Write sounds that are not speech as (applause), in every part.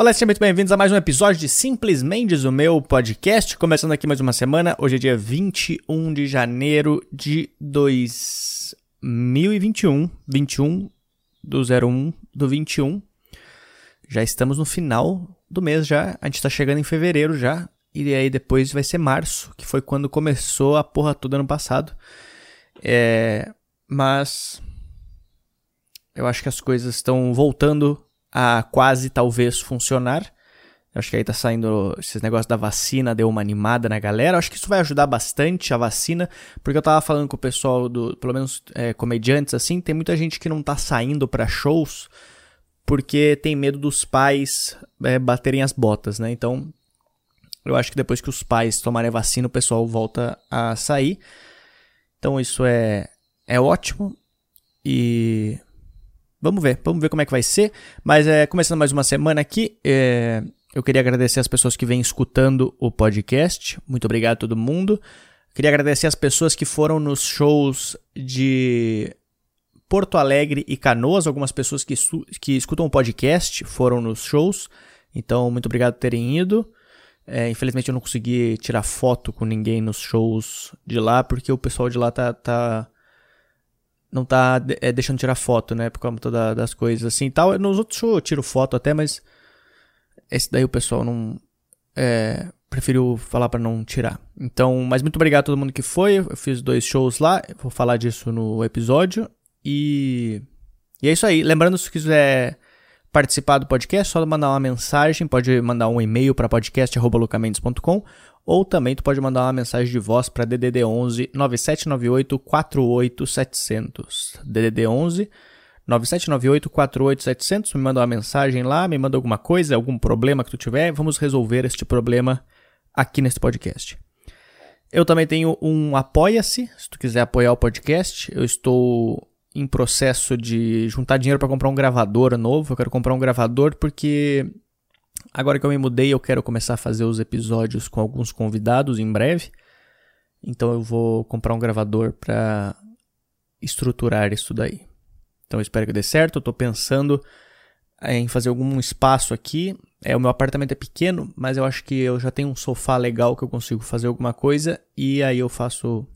Olá, sejam muito bem-vindos a mais um episódio de Simples Mendes, o meu podcast. Começando aqui mais uma semana, hoje é dia 21 de janeiro de 2021. 21 do 01 do 21. Já estamos no final do mês já, a gente tá chegando em fevereiro já. E aí depois vai ser março, que foi quando começou a porra toda ano passado. É, mas eu acho que as coisas estão voltando a quase talvez funcionar. Acho que aí tá saindo esses negócios da vacina, deu uma animada na galera. Acho que isso vai ajudar bastante a vacina, porque eu tava falando com o pessoal do, pelo menos é, comediantes assim, tem muita gente que não tá saindo para shows porque tem medo dos pais é, baterem as botas, né? Então, eu acho que depois que os pais tomarem a vacina, o pessoal volta a sair. Então, isso é, é ótimo. E Vamos ver, vamos ver como é que vai ser. Mas é, começando mais uma semana aqui, é, eu queria agradecer as pessoas que vêm escutando o podcast. Muito obrigado a todo mundo. Queria agradecer as pessoas que foram nos shows de Porto Alegre e Canoas. Algumas pessoas que, que escutam o podcast foram nos shows. Então, muito obrigado por terem ido. É, infelizmente eu não consegui tirar foto com ninguém nos shows de lá, porque o pessoal de lá tá, tá não tá é, deixando tirar foto, né? Por conta da, das coisas assim e tal. Nos outros shows eu tiro foto até, mas esse daí o pessoal não. É, preferiu falar para não tirar. Então, mas muito obrigado a todo mundo que foi. Eu fiz dois shows lá, vou falar disso no episódio. E, e é isso aí. Lembrando, se quiser participar do podcast, só mandar uma mensagem, pode mandar um e-mail para podcast@lucamendes.com ou também tu pode mandar uma mensagem de voz para DDD 11 9798 48700. DDD 11 9798 48700, me manda uma mensagem lá, me manda alguma coisa, algum problema que tu tiver, vamos resolver este problema aqui nesse podcast. Eu também tenho um Apoia-se, se tu quiser apoiar o podcast, eu estou em processo de juntar dinheiro para comprar um gravador novo. Eu quero comprar um gravador porque agora que eu me mudei, eu quero começar a fazer os episódios com alguns convidados em breve. Então eu vou comprar um gravador para estruturar isso daí. Então espero que dê certo. Eu tô pensando em fazer algum espaço aqui. É, o meu apartamento é pequeno, mas eu acho que eu já tenho um sofá legal que eu consigo fazer alguma coisa e aí eu faço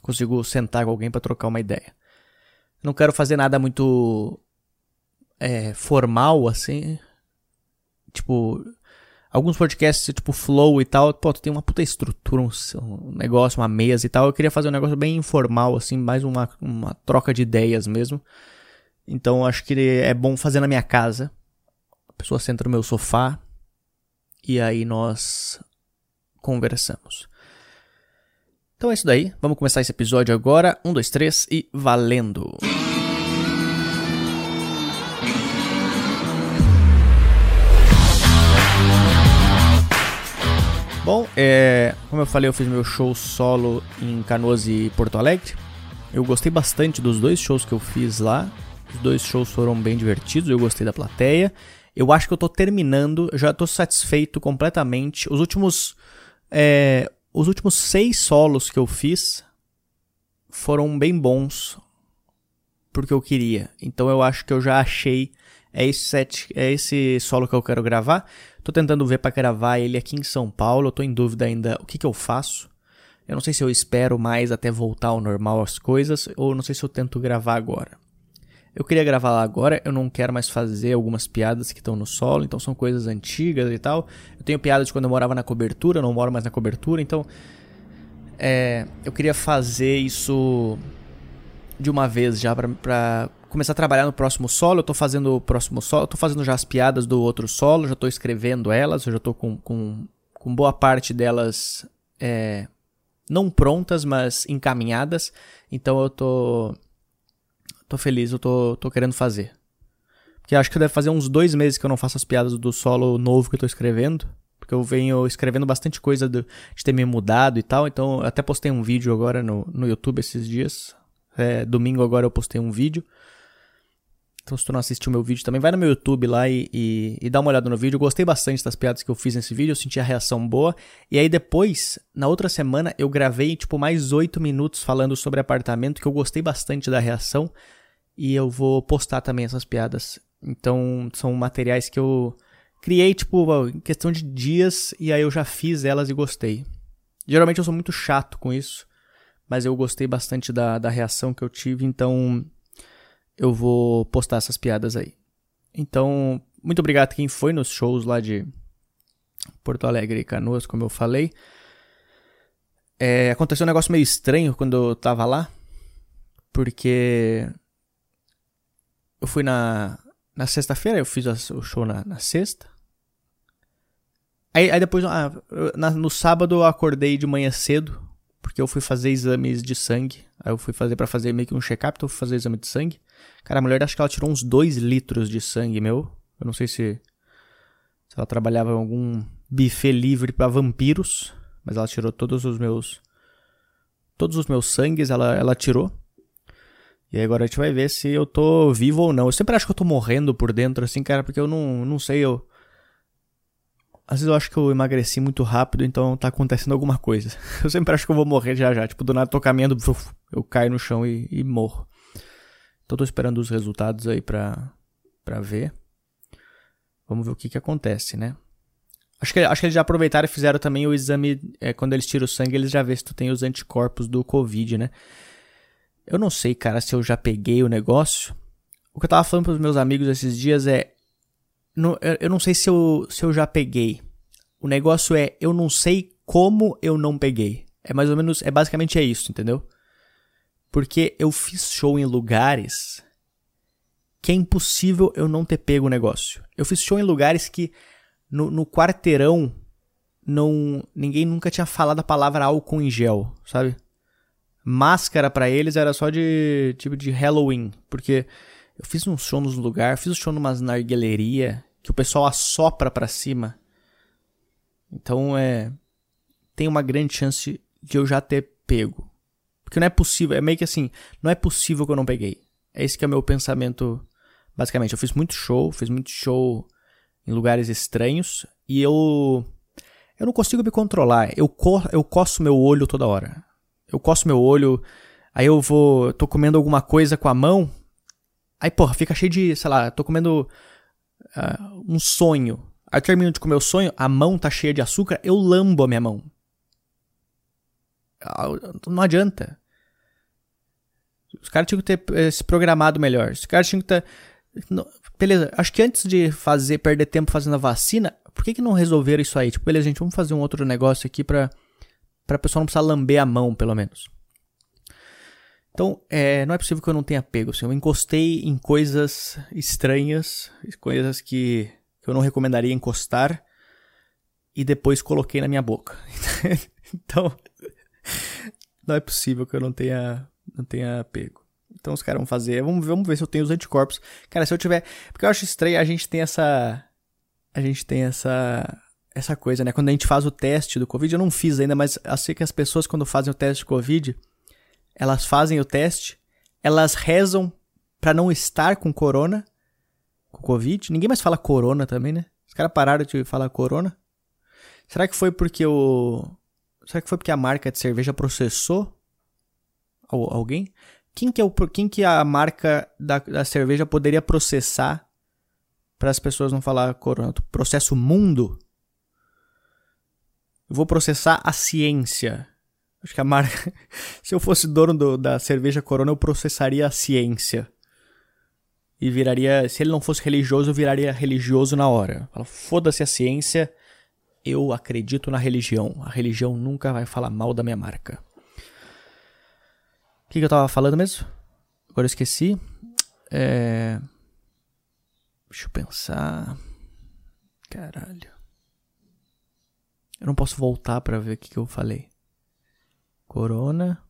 consigo sentar com alguém para trocar uma ideia. Não quero fazer nada muito é, formal, assim. Tipo, alguns podcasts, tipo Flow e tal, pô, tu tem uma puta estrutura, um, um, negócio, uma mesa e tal. Eu queria fazer um negócio bem informal, assim, mais uma, uma troca de ideias mesmo. Então acho que é bom fazer na minha casa. A pessoa senta no meu sofá e aí nós conversamos. Então é isso daí, vamos começar esse episódio agora. Um, dois, três e valendo! Bom, é, como eu falei, eu fiz meu show solo em Canoas e Porto Alegre. Eu gostei bastante dos dois shows que eu fiz lá. Os dois shows foram bem divertidos, eu gostei da plateia. Eu acho que eu tô terminando, já tô satisfeito completamente. Os últimos é, os últimos seis solos que eu fiz foram bem bons porque eu queria. Então eu acho que eu já achei é esse set, é esse solo que eu quero gravar. Tô tentando ver para gravar ele aqui em São Paulo. Eu tô em dúvida ainda o que que eu faço. Eu não sei se eu espero mais até voltar ao normal as coisas ou não sei se eu tento gravar agora. Eu queria gravar lá agora, eu não quero mais fazer algumas piadas que estão no solo, então são coisas antigas e tal. Eu tenho piadas de quando eu morava na cobertura, não moro mais na cobertura, então. É, eu queria fazer isso de uma vez já pra, pra, começar a trabalhar no próximo solo. Eu tô fazendo o próximo solo, eu tô fazendo já as piadas do outro solo, já tô escrevendo elas, eu já tô com, com, com boa parte delas é, não prontas, mas encaminhadas. Então eu tô tô feliz, eu tô, tô querendo fazer. Porque acho que deve fazer uns dois meses que eu não faço as piadas do solo novo que eu tô escrevendo. Porque eu venho escrevendo bastante coisa de, de ter me mudado e tal. Então, eu até postei um vídeo agora no, no YouTube esses dias. É, domingo agora eu postei um vídeo. Então, se tu não assistiu meu vídeo também, vai no meu YouTube lá e, e, e, dá uma olhada no vídeo. Eu gostei bastante das piadas que eu fiz nesse vídeo, eu senti a reação boa. E aí depois, na outra semana, eu gravei tipo mais oito minutos falando sobre apartamento, que eu gostei bastante da reação e eu vou postar também essas piadas. Então, são materiais que eu criei, tipo, em questão de dias, e aí eu já fiz elas e gostei. Geralmente eu sou muito chato com isso, mas eu gostei bastante da, da reação que eu tive, então eu vou postar essas piadas aí. Então, muito obrigado quem foi nos shows lá de Porto Alegre e Canoas, como eu falei. É, aconteceu um negócio meio estranho quando eu tava lá, porque eu fui na, na sexta-feira, eu fiz o show na, na sexta. Aí, aí depois, ah, na, no sábado eu acordei de manhã cedo, porque eu fui fazer exames de sangue. Aí eu fui fazer para fazer meio que um check-up, então eu fui fazer exame de sangue. Cara, a mulher acho que ela tirou uns 2 litros de sangue meu. Eu não sei se, se ela trabalhava em algum buffet livre para vampiros, mas ela tirou todos os meus todos os meus sangues, ela ela tirou. E agora a gente vai ver se eu tô vivo ou não. Eu sempre acho que eu tô morrendo por dentro assim, cara, porque eu não não sei, eu às vezes eu acho que eu emagreci muito rápido, então tá acontecendo alguma coisa. (laughs) Eu sempre acho que eu vou morrer já já. Tipo, do nada tô caminhando, eu caio no chão e, e morro. Então tô esperando os resultados aí pra, pra ver. Vamos ver o que que acontece, né? Acho que, acho que eles já aproveitaram e fizeram também o exame. É, quando eles tiram o sangue, eles já vê se tu tem os anticorpos do Covid, né? Eu não sei, cara, se eu já peguei o negócio. O que eu tava falando pros meus amigos esses dias é não, eu não sei se eu, se eu já peguei. O negócio é, eu não sei como eu não peguei. É mais ou menos, é basicamente é isso, entendeu? Porque eu fiz show em lugares que é impossível eu não ter pego o negócio. Eu fiz show em lugares que no, no quarteirão não ninguém nunca tinha falado a palavra álcool em gel, sabe? Máscara para eles era só de tipo de Halloween, porque eu fiz um show nos lugar, fiz um show numa nargueleria que o pessoal assopra para cima. Então é tem uma grande chance de eu já ter pego. Porque não é possível, é meio que assim, não é possível que eu não peguei. É esse que é o meu pensamento, basicamente. Eu fiz muito show, fiz muito show em lugares estranhos e eu eu não consigo me controlar. Eu co eu coço meu olho toda hora. Eu coço meu olho, aí eu vou, tô comendo alguma coisa com a mão, Aí, porra, fica cheio de, sei lá, tô comendo uh, um sonho. Aí eu termino de comer o sonho, a mão tá cheia de açúcar, eu lambo a minha mão. Ah, não adianta. Os caras tinham que ter eh, se programado melhor. Os caras tinham que ter. Beleza, acho que antes de fazer, perder tempo fazendo a vacina, por que, que não resolveram isso aí? Tipo, beleza, gente, vamos fazer um outro negócio aqui pra, pra pessoa não precisar lamber a mão, pelo menos. Então, é, não é possível que eu não tenha pego. Assim, eu encostei em coisas estranhas, coisas que, que eu não recomendaria encostar, e depois coloquei na minha boca. (laughs) então, (laughs) não é possível que eu não tenha, não tenha pego. Então os caras vão fazer, vamos, vamos ver se eu tenho os anticorpos. Cara, se eu tiver, porque eu acho estranho, a gente tem essa a gente tem essa essa coisa, né? Quando a gente faz o teste do Covid, eu não fiz ainda, mas eu sei que as pessoas quando fazem o teste de Covid, elas fazem o teste, elas rezam para não estar com corona, com covid. Ninguém mais fala corona também, né? Os caras pararam de falar corona. Será que foi porque o Será que foi porque a marca de cerveja processou alguém? Quem que é o quem que a marca da, da cerveja poderia processar para as pessoas não falar corona? Processo mundo? Eu vou processar a ciência. Acho que a marca. (laughs) Se eu fosse dono do, da cerveja Corona, eu processaria a ciência. E viraria. Se ele não fosse religioso, eu viraria religioso na hora. Foda-se a ciência, eu acredito na religião. A religião nunca vai falar mal da minha marca. Que, que eu tava falando mesmo? Agora eu esqueci. É. Deixa eu pensar. Caralho. Eu não posso voltar para ver o que, que eu falei. Corona.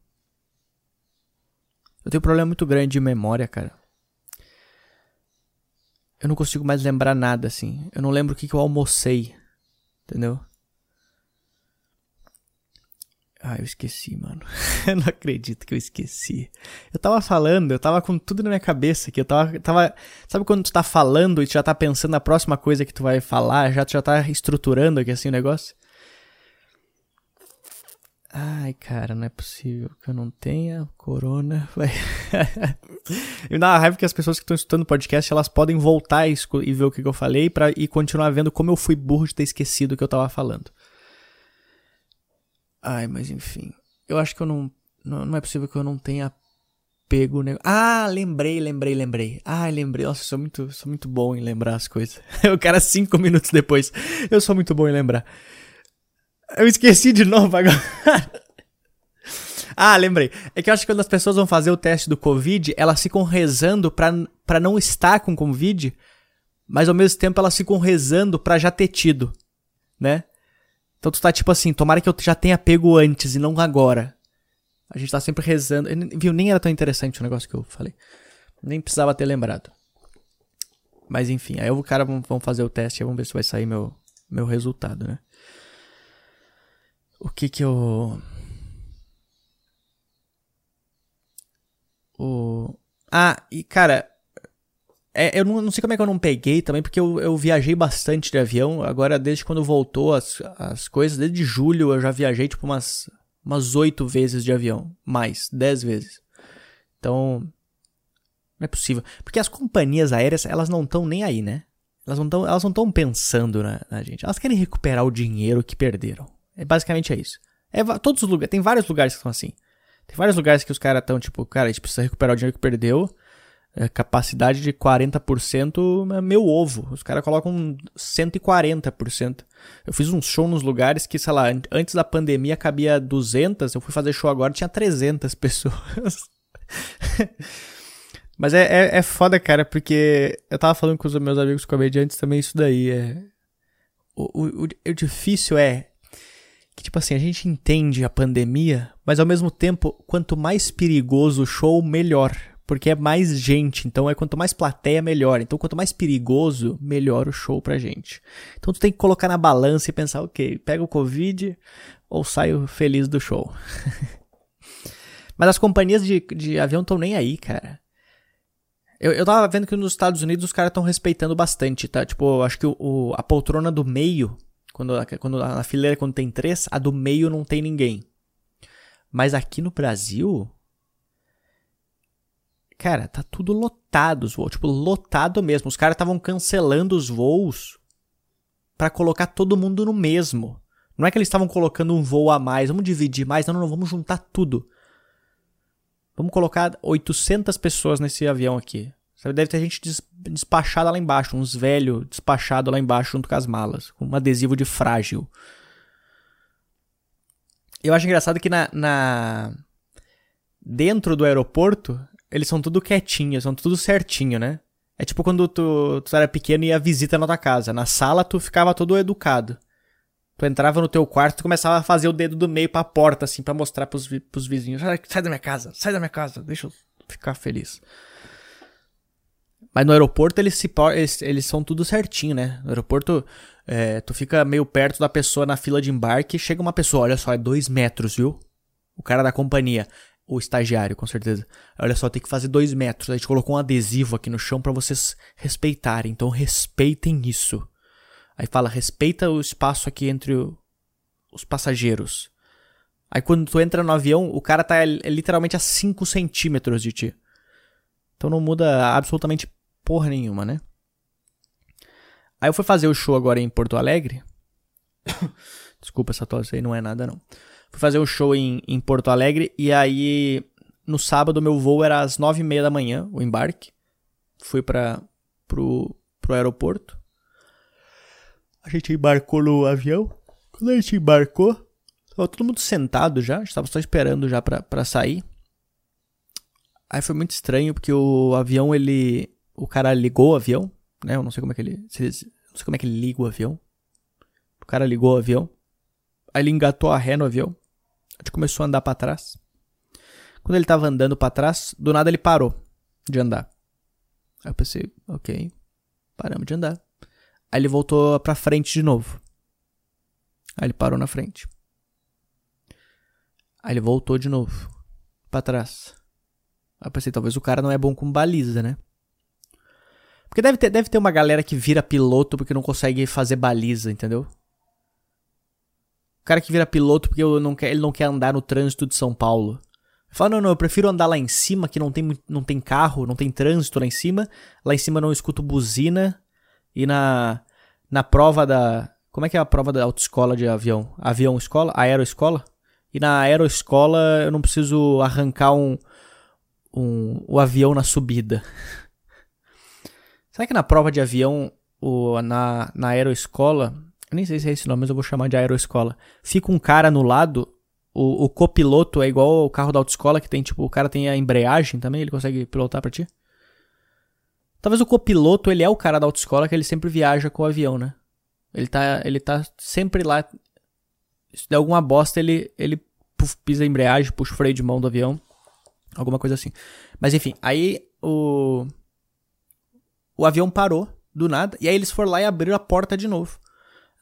Eu tenho um problema muito grande de memória, cara. Eu não consigo mais lembrar nada, assim. Eu não lembro o que, que eu almocei. Entendeu? Ah, eu esqueci, mano. (laughs) eu não acredito que eu esqueci. Eu tava falando, eu tava com tudo na minha cabeça aqui. Eu tava, tava. Sabe quando tu tá falando e tu já tá pensando na próxima coisa que tu vai falar? Já, tu já tá estruturando aqui assim o negócio? Ai, cara, não é possível que eu não tenha corona. (laughs) Me dá uma raiva que as pessoas que estão escutando o podcast, elas podem voltar e, ver o que, que eu falei pra, e continuar vendo como eu fui burro de ter esquecido o que eu tava falando. Ai, mas enfim. Eu acho que eu não. Não, é possível que eu não tenha pego o Ah, lembrei, lembrei, lembrei. Ah, lembrei. Nossa, eu sou muito, sou muito bom em lembrar as coisas. (laughs) o cara, cinco minutos depois. Eu sou muito bom em lembrar. Eu esqueci de novo agora. (laughs) ah, lembrei. É que eu acho que quando as pessoas vão fazer o teste do Covid, elas ficam rezando pra, pra não estar com Covid, mas ao mesmo tempo elas ficam rezando pra já ter tido, né? Então tu tá tipo assim, tomara que eu já tenha pego antes e não agora. A gente tá sempre rezando. Viu? Nem era tão interessante o negócio que eu falei. Nem precisava ter lembrado. Mas enfim, aí o cara vão fazer o teste e vamos ver se vai sair meu, meu resultado, né? O que que eu. O. Ah, e cara, é, eu não, não, sei como é que eu não peguei também, porque eu, eu viajei bastante de avião. Agora, desde quando voltou as, as coisas, desde julho eu já viajei tipo umas umas oito vezes de avião. Mais, dez vezes. Então, não é possível. Porque as companhias aéreas, elas não estão nem aí, né? Elas não estão elas não estão pensando na, na, gente. Elas querem recuperar o dinheiro que perderam. É basicamente é isso. É, todos os lugares, tem vários lugares que são assim. Tem vários lugares que os caras estão tipo, cara, a gente precisa recuperar o dinheiro que perdeu capacidade de 40% é meu ovo. Os caras colocam 140%. Eu fiz um show nos lugares que, sei lá, antes da pandemia cabia 200, eu fui fazer show agora tinha 300 (laughs) pessoas. Mas é, é, é, foda, cara, porque eu tava falando com os meus amigos comediantes também isso daí. É... O, o, o difícil é que, tipo assim, a gente entende a pandemia, mas ao mesmo tempo, quanto mais perigoso o show, melhor porque é mais gente, então é quanto mais plateia, melhor. Então, quanto mais perigoso, melhor o show pra gente. Então, tu tem que colocar na balança e pensar, ok, pega o Covid ou saio feliz do show. (laughs) Mas as companhias de, de avião estão nem aí, cara. Eu, eu tava vendo que nos Estados Unidos os caras estão respeitando bastante, tá? Tipo, acho que o, o, a poltrona do meio, quando, quando na fileira quando tem três, a do meio não tem ninguém. Mas aqui no Brasil, Cara, tá tudo lotado os voos. Tipo, lotado mesmo. Os caras estavam cancelando os voos para colocar todo mundo no mesmo. Não é que eles estavam colocando um voo a mais, vamos dividir mais, não, não, não, vamos juntar tudo. Vamos colocar 800 pessoas nesse avião aqui. Deve ter gente despachada lá embaixo, uns velhos despachados lá embaixo junto com as malas, com um adesivo de frágil. Eu acho engraçado que na, na... dentro do aeroporto eles são tudo quietinhos, são tudo certinho, né? É tipo quando tu, tu era pequeno e ia visita na tua casa. Na sala tu ficava todo educado. Tu entrava no teu quarto e começava a fazer o dedo do meio pra porta, assim, para mostrar pros, pros vizinhos. Sai da minha casa, sai da minha casa, deixa eu ficar feliz. Mas no aeroporto eles, se, eles, eles são tudo certinho, né? No aeroporto é, tu fica meio perto da pessoa na fila de embarque chega uma pessoa, olha só, é dois metros, viu? O cara da companhia o estagiário, com certeza. Olha só, tem que fazer dois metros. A gente colocou um adesivo aqui no chão para vocês respeitarem. Então respeitem isso. Aí fala, respeita o espaço aqui entre o, os passageiros. Aí quando tu entra no avião, o cara tá literalmente a 5 centímetros de ti. Então não muda absolutamente porra nenhuma, né? Aí eu fui fazer o show agora em Porto Alegre. (coughs) Desculpa essa tosse aí, não é nada não. Fui fazer um show em, em Porto Alegre e aí no sábado meu voo era às nove e meia da manhã, o embarque. Fui para pro, pro aeroporto. A gente embarcou no avião. Quando a gente embarcou, tava todo mundo sentado já, estava só esperando já pra sair. Aí foi muito estranho porque o avião ele, o cara ligou o avião, né? Eu não sei como é que ele, não sei como é que ele liga o avião. O cara ligou o avião. Aí ele engatou a ré no avião. A gente começou a andar para trás. Quando ele tava andando para trás, do nada ele parou de andar. Aí eu pensei, ok, paramos de andar. Aí ele voltou pra frente de novo. Aí ele parou na frente. Aí ele voltou de novo. para trás. Aí eu pensei, talvez o cara não é bom com baliza, né? Porque deve ter, deve ter uma galera que vira piloto porque não consegue fazer baliza, entendeu? O cara que vira piloto porque não quer, ele não quer andar no trânsito de São Paulo. Fala, não, não, eu prefiro andar lá em cima, que não tem, não tem carro, não tem trânsito lá em cima. Lá em cima não escuto buzina. E na, na prova da. Como é que é a prova da autoescola de avião? Avião escola? Aeroescola? E na aeroescola eu não preciso arrancar um, um, o avião na subida. (laughs) Será que na prova de avião, o, na, na aeroescola, eu nem sei se é esse nome, mas eu vou chamar de aeroescola, fica um cara no lado o, o copiloto é igual o carro da autoescola, que tem, tipo, o cara tem a embreagem também, ele consegue pilotar pra ti? Talvez o copiloto, ele é o cara da autoescola que ele sempre viaja com o avião, né? Ele tá, ele tá sempre lá. Se der alguma bosta, ele, ele pisa a embreagem, puxa o freio de mão do avião. Alguma coisa assim. Mas enfim, aí o. O avião parou do nada. E aí eles foram lá e abriram a porta de novo.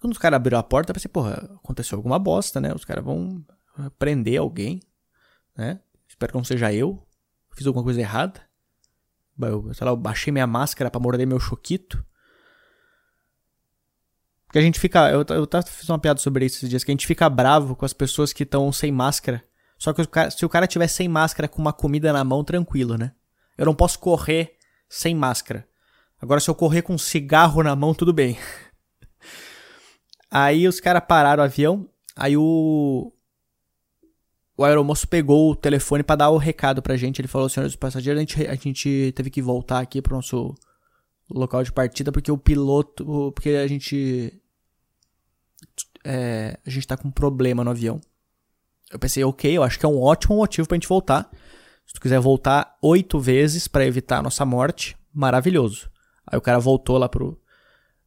Quando os caras abriram a porta, eu pensei, porra, aconteceu alguma bosta, né? Os caras vão prender alguém, né? Espero que não seja eu. Fiz alguma coisa errada. Eu, sei lá, eu baixei minha máscara para morder meu choquito. Porque a gente fica. Eu, eu fiz uma piada sobre isso esses dias, que a gente fica bravo com as pessoas que estão sem máscara. Só que o cara, se o cara tiver sem máscara com uma comida na mão, tranquilo, né? Eu não posso correr sem máscara. Agora, se eu correr com um cigarro na mão, tudo bem. (laughs) Aí os caras pararam o avião. Aí o, o aeromoço pegou o telefone para dar o recado pra gente. Ele falou: senhores passageiros, a gente, a gente teve que voltar aqui pro nosso local de partida porque o piloto. Porque a gente. É, a gente tá com um problema no avião. Eu pensei, ok, eu acho que é um ótimo motivo pra gente voltar. Se tu quiser voltar oito vezes para evitar a nossa morte, maravilhoso. Aí o cara voltou lá pro.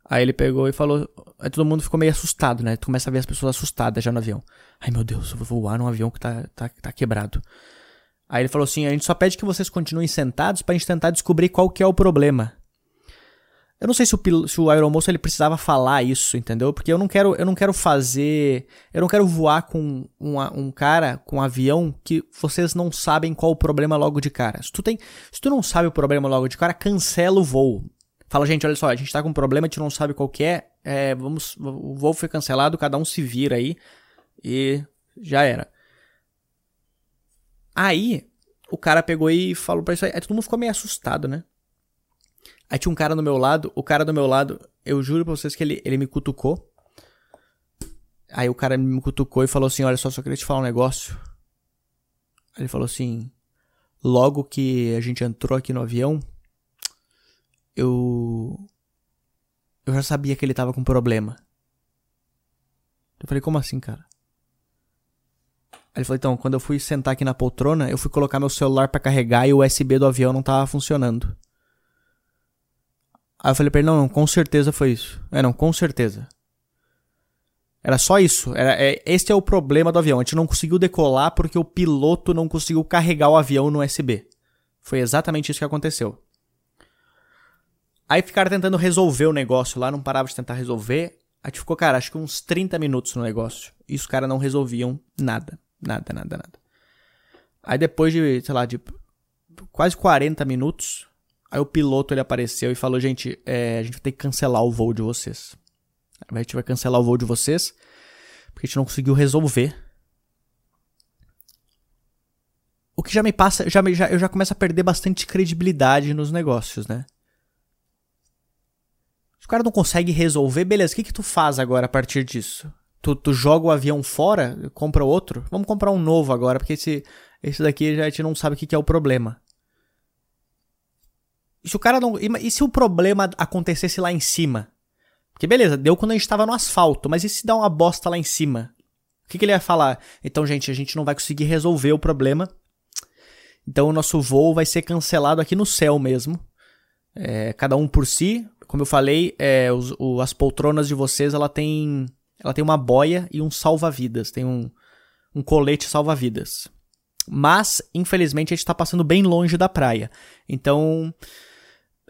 Aí ele pegou e falou: Aí todo mundo ficou meio assustado, né? Tu começa a ver as pessoas assustadas já no avião. Ai meu Deus, eu vou voar num avião que tá, tá, tá quebrado. Aí ele falou assim: a gente só pede que vocês continuem sentados pra gente tentar descobrir qual que é o problema. Eu não sei se o, se o aeromoço ele precisava falar isso, entendeu? Porque eu não quero, eu não quero fazer. Eu não quero voar com um, um cara, com um avião, que vocês não sabem qual o problema logo de cara. Se tu, tem, se tu não sabe o problema logo de cara, cancela o voo. Fala, gente, olha só, a gente tá com um problema, a gente não sabe qual que é, é, vamos, o voo foi cancelado, cada um se vira aí e já era. Aí, o cara pegou e falou pra isso aí, aí todo mundo ficou meio assustado, né? Aí tinha um cara do meu lado, o cara do meu lado, eu juro pra vocês que ele, ele me cutucou. Aí o cara me cutucou e falou assim: Olha só, só queria te falar um negócio. Aí ele falou assim: Logo que a gente entrou aqui no avião, eu eu já sabia que ele tava com problema. Eu falei, como assim, cara? Aí ele falou, então, quando eu fui sentar aqui na poltrona, eu fui colocar meu celular para carregar e o USB do avião não tava funcionando. Aí eu falei pra ele, não, não, com certeza foi isso. É, não, com certeza. Era só isso. Era, é, este é o problema do avião. A gente não conseguiu decolar porque o piloto não conseguiu carregar o avião no USB. Foi exatamente isso que aconteceu. Aí ficaram tentando resolver o negócio lá, não parava de tentar resolver. Aí ficou, cara, acho que uns 30 minutos no negócio. E os caras não resolviam nada. Nada, nada, nada. Aí depois de, sei lá, de quase 40 minutos, aí o piloto ele apareceu e falou, gente, é, a gente vai ter que cancelar o voo de vocês. A gente vai cancelar o voo de vocês, porque a gente não conseguiu resolver. O que já me passa, já, já, eu já começo a perder bastante credibilidade nos negócios, né? Se o cara não consegue resolver, beleza, o que, que tu faz agora a partir disso? Tu, tu joga o avião fora, compra outro? Vamos comprar um novo agora, porque esse, esse daqui a gente não sabe o que, que é o problema. E se o cara não. E se o problema acontecesse lá em cima? Porque beleza, deu quando a gente tava no asfalto, mas e se dá uma bosta lá em cima? O que, que ele ia falar? Então, gente, a gente não vai conseguir resolver o problema. Então o nosso voo vai ser cancelado aqui no céu mesmo. É, cada um por si como eu falei, é, os, o, as poltronas de vocês, ela tem, ela tem uma boia e um salva-vidas, tem um, um colete salva-vidas. Mas, infelizmente, a gente está passando bem longe da praia. Então,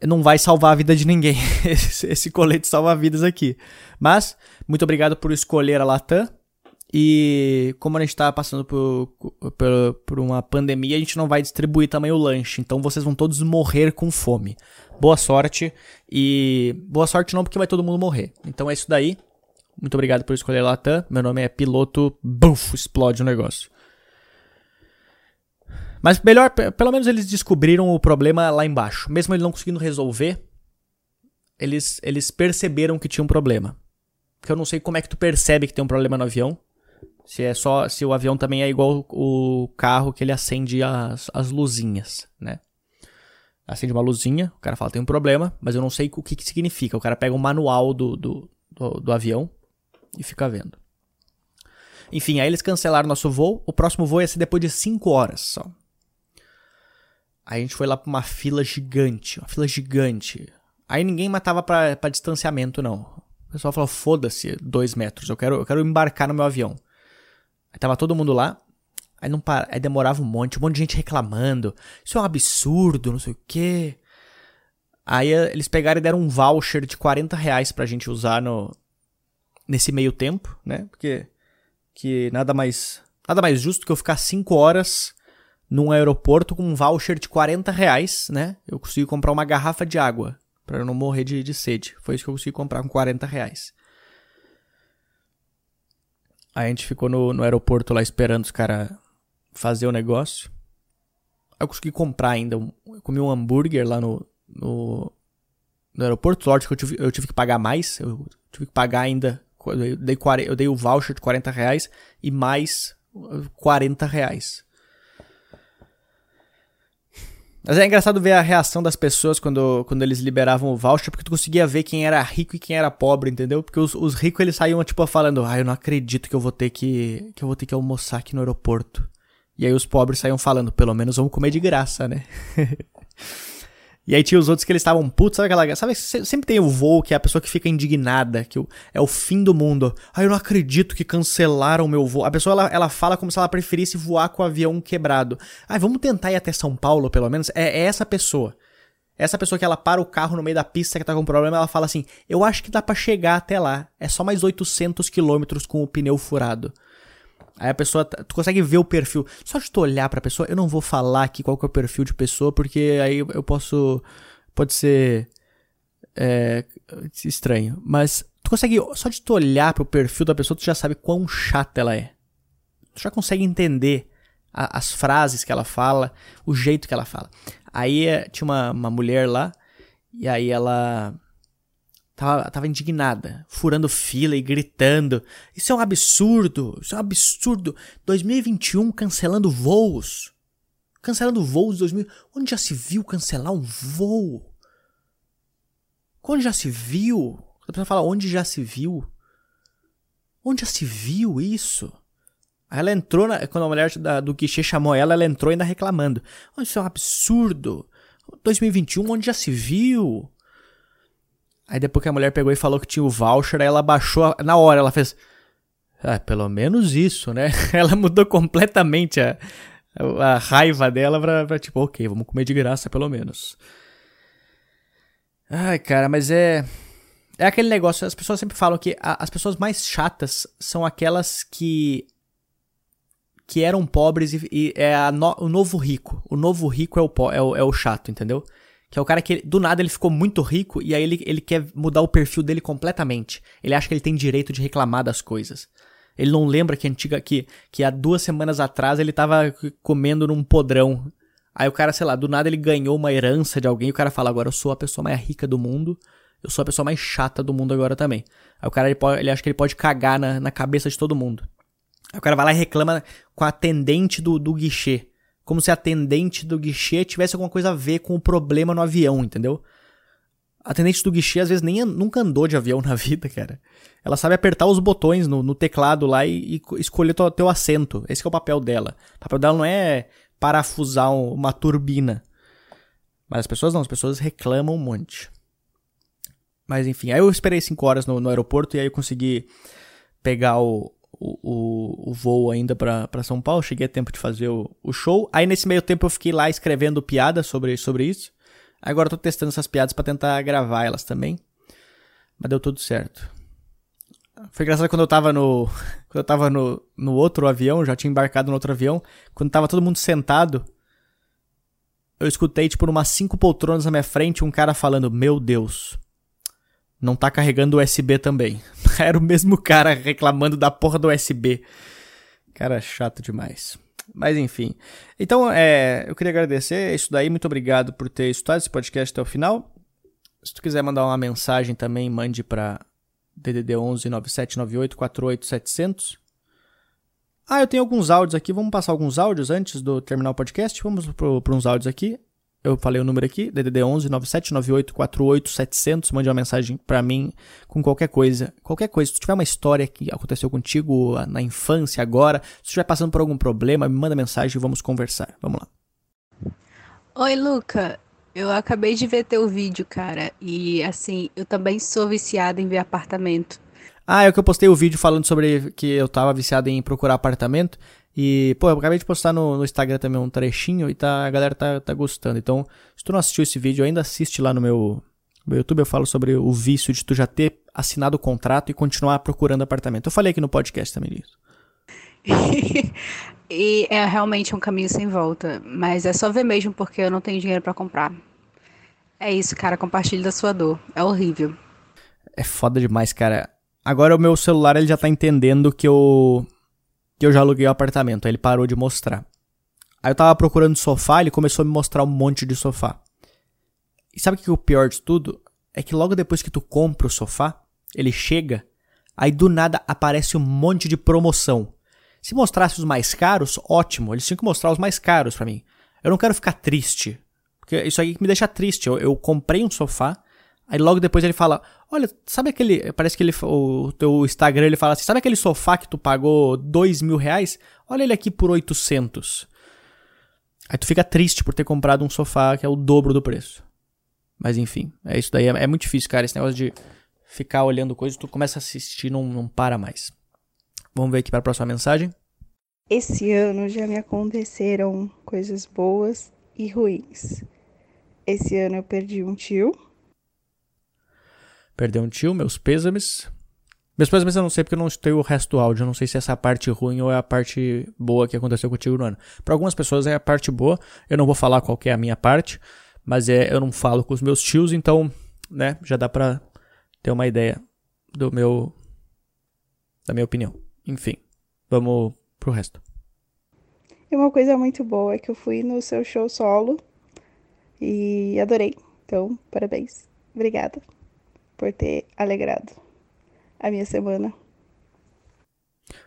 não vai salvar a vida de ninguém (laughs) esse, colete salva-vidas aqui. Mas, muito obrigado por escolher a Latam. E como a gente está passando por, por, por, uma pandemia, a gente não vai distribuir também o lanche. Então vocês vão todos morrer com fome. Boa sorte. E boa sorte não, porque vai todo mundo morrer. Então é isso daí. Muito obrigado por escolher Latam. Meu nome é piloto. Buf, explode o negócio. Mas melhor, pelo menos eles descobriram o problema lá embaixo. Mesmo ele não conseguindo resolver, eles, eles perceberam que tinha um problema. Porque eu não sei como é que tu percebe que tem um problema no avião. Se é só. Se o avião também é igual o carro que ele acende as, as luzinhas, né? Acende uma luzinha, o cara fala tem um problema, mas eu não sei o que, que significa. O cara pega o manual do, do, do, do avião e fica vendo. Enfim, aí eles cancelaram nosso voo. O próximo voo ia ser depois de 5 horas só. Aí a gente foi lá pra uma fila gigante, uma fila gigante. Aí ninguém matava pra, pra distanciamento, não. O pessoal falou, foda-se, dois metros, eu quero, eu quero embarcar no meu avião. Aí tava todo mundo lá, aí não para, aí demorava um monte, um monte de gente reclamando. Isso é um absurdo, não sei o quê. Aí eh, eles pegaram e deram um voucher de 40 reais pra gente usar no, nesse meio tempo, né? Porque que nada mais nada mais justo que eu ficar 5 horas num aeroporto com um voucher de 40 reais, né? Eu consegui comprar uma garrafa de água para eu não morrer de, de sede. Foi isso que eu consegui comprar com 40 reais. Aí a gente ficou no, no aeroporto lá esperando os caras fazer o negócio. Eu consegui comprar ainda. Eu comi um hambúrguer lá no, no, no aeroporto. Lógico que eu tive, eu tive que pagar mais. Eu tive que pagar ainda. Eu dei, eu dei o voucher de 40 reais e mais 40 reais. Mas é engraçado ver a reação das pessoas quando, quando eles liberavam o voucher, porque tu conseguia ver quem era rico e quem era pobre, entendeu? Porque os, os ricos eles saíam tipo falando: "Ah, eu não acredito que eu vou ter que que eu vou ter que almoçar aqui no aeroporto". E aí os pobres saíam falando: "Pelo menos vamos comer de graça, né?" (laughs) E aí tinha os outros que eles estavam putos, sabe aquela. Sabe, sempre tem o voo que é a pessoa que fica indignada, que é o fim do mundo. Ah, eu não acredito que cancelaram o meu voo. A pessoa ela, ela fala como se ela preferisse voar com o avião quebrado. Ah, vamos tentar ir até São Paulo, pelo menos. É, é essa pessoa. Essa pessoa que ela para o carro no meio da pista que tá com problema, ela fala assim: Eu acho que dá para chegar até lá. É só mais 800 quilômetros com o pneu furado. Aí a pessoa, tu consegue ver o perfil. Só de tu olhar pra pessoa, eu não vou falar aqui qual que é o perfil de pessoa, porque aí eu posso, pode ser é, estranho. Mas tu consegue, só de tu olhar pro perfil da pessoa, tu já sabe quão chata ela é. Tu já consegue entender a, as frases que ela fala, o jeito que ela fala. Aí é, tinha uma, uma mulher lá, e aí ela Tava, tava indignada, furando fila e gritando. Isso é um absurdo, isso é um absurdo. 2021 cancelando voos. Cancelando voos 2000. Onde já se viu cancelar um voo? Onde já se viu? A pessoa fala, onde já se viu? Onde já se viu isso? Aí ela entrou, na, quando a mulher da, do guichê chamou ela, ela entrou ainda reclamando. Isso é um absurdo. 2021, onde já se viu? Aí depois que a mulher pegou e falou que tinha o voucher, aí ela baixou na hora, ela fez. Ah, pelo menos isso, né? (laughs) Ela mudou completamente a, a, raiva dela pra, pra, tipo, ok, vamos comer de graça pelo menos. Ai, cara, mas é. É aquele negócio, as pessoas sempre falam que a, as pessoas mais chatas são aquelas que. que eram pobres e, e é no, o novo rico. O novo rico é o, é o, é o chato, entendeu? Que é o cara que, do nada, ele ficou muito rico e aí ele, ele quer mudar o perfil dele completamente. Ele acha que ele tem direito de reclamar das coisas. Ele não lembra que antiga que, que há duas semanas atrás ele tava comendo num podrão. Aí o cara, sei lá, do nada ele ganhou uma herança de alguém e o cara fala: agora eu sou a pessoa mais rica do mundo, eu sou a pessoa mais chata do mundo agora também. Aí o cara ele, pode, ele acha que ele pode cagar na, na cabeça de todo mundo. Aí o cara vai lá e reclama com a atendente do, do guichê como se a atendente do guichê tivesse alguma coisa a ver com o problema no avião, entendeu? A atendente do guichê às vezes nem nunca andou de avião (laughs) na vida, cara. Ela sabe apertar os botões no, no teclado lá e, e escolher teu, teu assento. Esse é o papel dela. O papel dela não é parafusar uma turbina. Mas as pessoas não, as pessoas reclamam um monte. Mas enfim, aí eu esperei 5 horas no, no aeroporto e aí eu consegui pegar o, o, o, voo ainda para São Paulo, cheguei a tempo de fazer o, o, show. Aí nesse meio tempo eu fiquei lá escrevendo piadas sobre, sobre isso. Agora eu tô testando essas piadas para tentar gravar elas também. Mas deu tudo certo. Foi engraçado quando eu tava no. (laughs) Quando eu tava no, no outro avião, já tinha embarcado no outro avião. Quando tava todo mundo sentado, eu escutei, tipo, umas cinco poltronas na minha frente, um cara falando, meu Deus. Não tá carregando USB também. (laughs) Era o mesmo cara reclamando da porra do USB. Cara chato demais. Mas enfim. Então, é, eu queria agradecer isso daí. Muito obrigado por ter escutado esse podcast até o final. Se tu quiser mandar uma mensagem também, mande para DDD 11 9798 48 700. Ah, eu tenho alguns áudios aqui. Vamos passar alguns áudios antes do terminar o podcast. Vamos para uns áudios aqui. Eu falei o número aqui, DDD 11 9798 48 700. Mande uma mensagem para mim com qualquer coisa. Qualquer coisa. Se tu tiver uma história que aconteceu contigo na infância, agora, se tu estiver passando por algum problema, me manda mensagem e vamos conversar. Vamos lá. Oi, Luca. Eu acabei de ver teu vídeo, cara. E assim, eu também sou viciada em ver apartamento. Ah, é que eu postei o vídeo falando sobre que eu tava viciado em procurar apartamento. E, pô, eu acabei de postar no, no Instagram também um trechinho e tá, a galera tá, tá gostando. Então, se tu não assistiu esse vídeo, ainda assiste lá no meu, meu YouTube. Eu falo sobre o vício de tu já ter assinado o contrato e continuar procurando apartamento. Eu falei aqui no podcast também disso. (laughs) e é realmente um caminho sem volta. Mas é só ver mesmo porque eu não tenho dinheiro para comprar. É isso, cara. Compartilhe da sua dor. É horrível. É foda demais, cara. Agora o meu celular ele já tá entendendo que eu que eu já aluguei o apartamento. Aí ele parou de mostrar. Aí eu tava procurando sofá, ele começou a me mostrar um monte de sofá. E sabe o que é o pior de tudo? É que logo depois que tu compra o sofá, ele chega, aí do nada aparece um monte de promoção. Se mostrasse os mais caros, ótimo, eles tinham que mostrar os mais caros para mim. Eu não quero ficar triste, porque isso aí me deixa triste. Eu, eu comprei um sofá, Aí logo depois ele fala: Olha, sabe aquele. Parece que ele, o teu Instagram ele fala assim: Sabe aquele sofá que tu pagou dois mil reais? Olha ele aqui por 800. Aí tu fica triste por ter comprado um sofá que é o dobro do preço. Mas enfim, é isso daí. É, é muito difícil, cara. Esse negócio de ficar olhando coisas, tu começa a assistir não, não para mais. Vamos ver aqui para a próxima mensagem. Esse ano já me aconteceram coisas boas e ruins. Esse ano eu perdi um tio Perdeu um tio, meus pêsames. Meus pêsames eu não sei porque eu não tenho o resto do áudio. Eu não sei se é essa parte ruim ou é a parte boa que aconteceu contigo no ano. Para algumas pessoas é a parte boa. Eu não vou falar qual é a minha parte. Mas é, eu não falo com os meus tios, então, né, já dá pra ter uma ideia do meu. da minha opinião. Enfim, vamos pro resto. E uma coisa muito boa é que eu fui no seu show solo e adorei. Então, parabéns. Obrigada por ter alegrado a minha semana.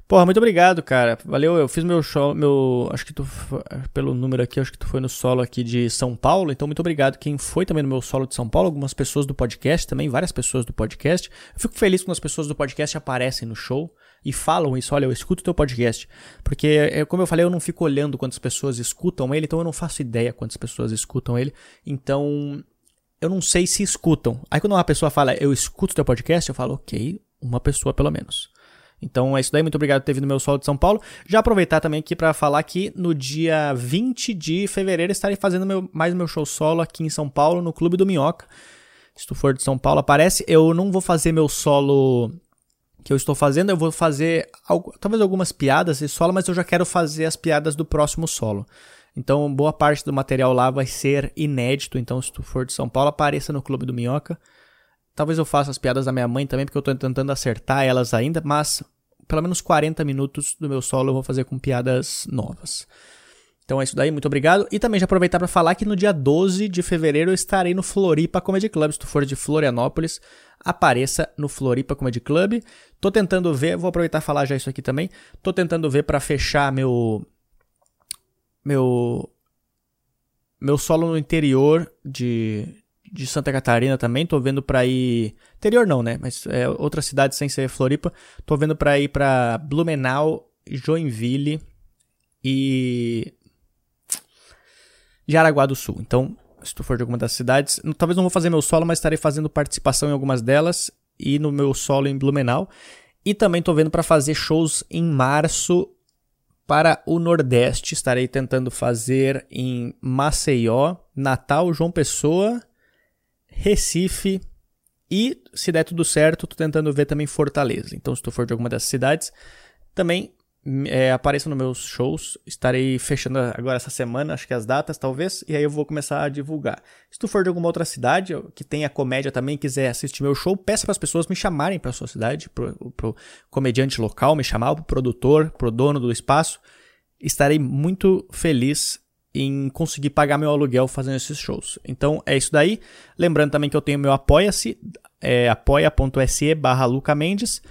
Porra, muito obrigado, cara. Valeu, eu fiz meu show, meu. Acho que tu. Pelo número aqui, acho que tu foi no solo aqui de São Paulo. Então, muito obrigado. Quem foi também no meu solo de São Paulo, algumas pessoas do podcast também, várias pessoas do podcast. Eu fico feliz quando as pessoas do podcast aparecem no show e falam isso. Olha, eu escuto teu podcast. Porque, é, como eu falei, eu não fico olhando quantas pessoas escutam ele, então eu não faço ideia quantas pessoas escutam ele. Então, eu não sei se escutam. Aí quando uma pessoa fala, eu escuto teu podcast, eu falo, ok, uma pessoa pelo menos. Então é isso daí, muito obrigado por ter vindo no meu solo de São Paulo. Já aproveitar também aqui para falar que no dia 20 de fevereiro estarei fazendo meu, mais meu show solo aqui em São Paulo, no Clube do Minhoca. Se tu for de São Paulo, aparece. Eu não vou fazer meu solo que eu estou fazendo, eu vou fazer talvez algumas piadas de solo, mas eu já quero fazer as piadas do próximo solo. Então, boa parte do material lá vai ser inédito. Então, se tu for de São Paulo, apareça no Clube do Minhoca. Talvez eu faça as piadas da minha mãe também, porque eu estou tentando acertar elas ainda, mas pelo menos 40 minutos do meu solo eu vou fazer com piadas novas. Então é isso daí, muito obrigado. E também já aproveitar para falar que no dia 12 de fevereiro eu estarei no Floripa Comedy Club. Se tu for de Florianópolis, apareça no Floripa Comedy Club. Tô tentando ver, vou aproveitar e falar já isso aqui também. Tô tentando ver para fechar meu meu meu solo no interior de, de Santa Catarina também. Tô vendo pra ir. Interior não, né? Mas é outra cidade sem ser Floripa. Tô vendo pra ir pra Blumenau, Joinville e. Jaraguá do Sul. Então, se tu for de alguma das cidades, talvez não vou fazer meu solo, mas estarei fazendo participação em algumas delas e no meu solo em Blumenau. E também tô vendo para fazer shows em março para o Nordeste, estarei tentando fazer em Maceió, Natal, João Pessoa, Recife e, se der tudo certo, estou tentando ver também Fortaleza. Então, se tu for de alguma dessas cidades, também é, apareçam nos meus shows. Estarei fechando agora essa semana, acho que as datas talvez, e aí eu vou começar a divulgar. Se tu for de alguma outra cidade que tenha comédia também quiser assistir meu show, peça para as pessoas me chamarem para sua cidade, pro, pro comediante local, me chamar, pro produtor, pro dono do espaço. Estarei muito feliz em conseguir pagar meu aluguel fazendo esses shows. Então é isso daí. Lembrando também que eu tenho meu apoia-se, é apoia.se barra Mendes.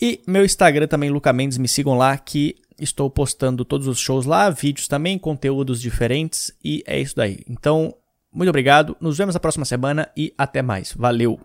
E meu Instagram também, Luca Mendes, me sigam lá que estou postando todos os shows lá, vídeos também, conteúdos diferentes e é isso daí. Então, muito obrigado, nos vemos na próxima semana e até mais. Valeu!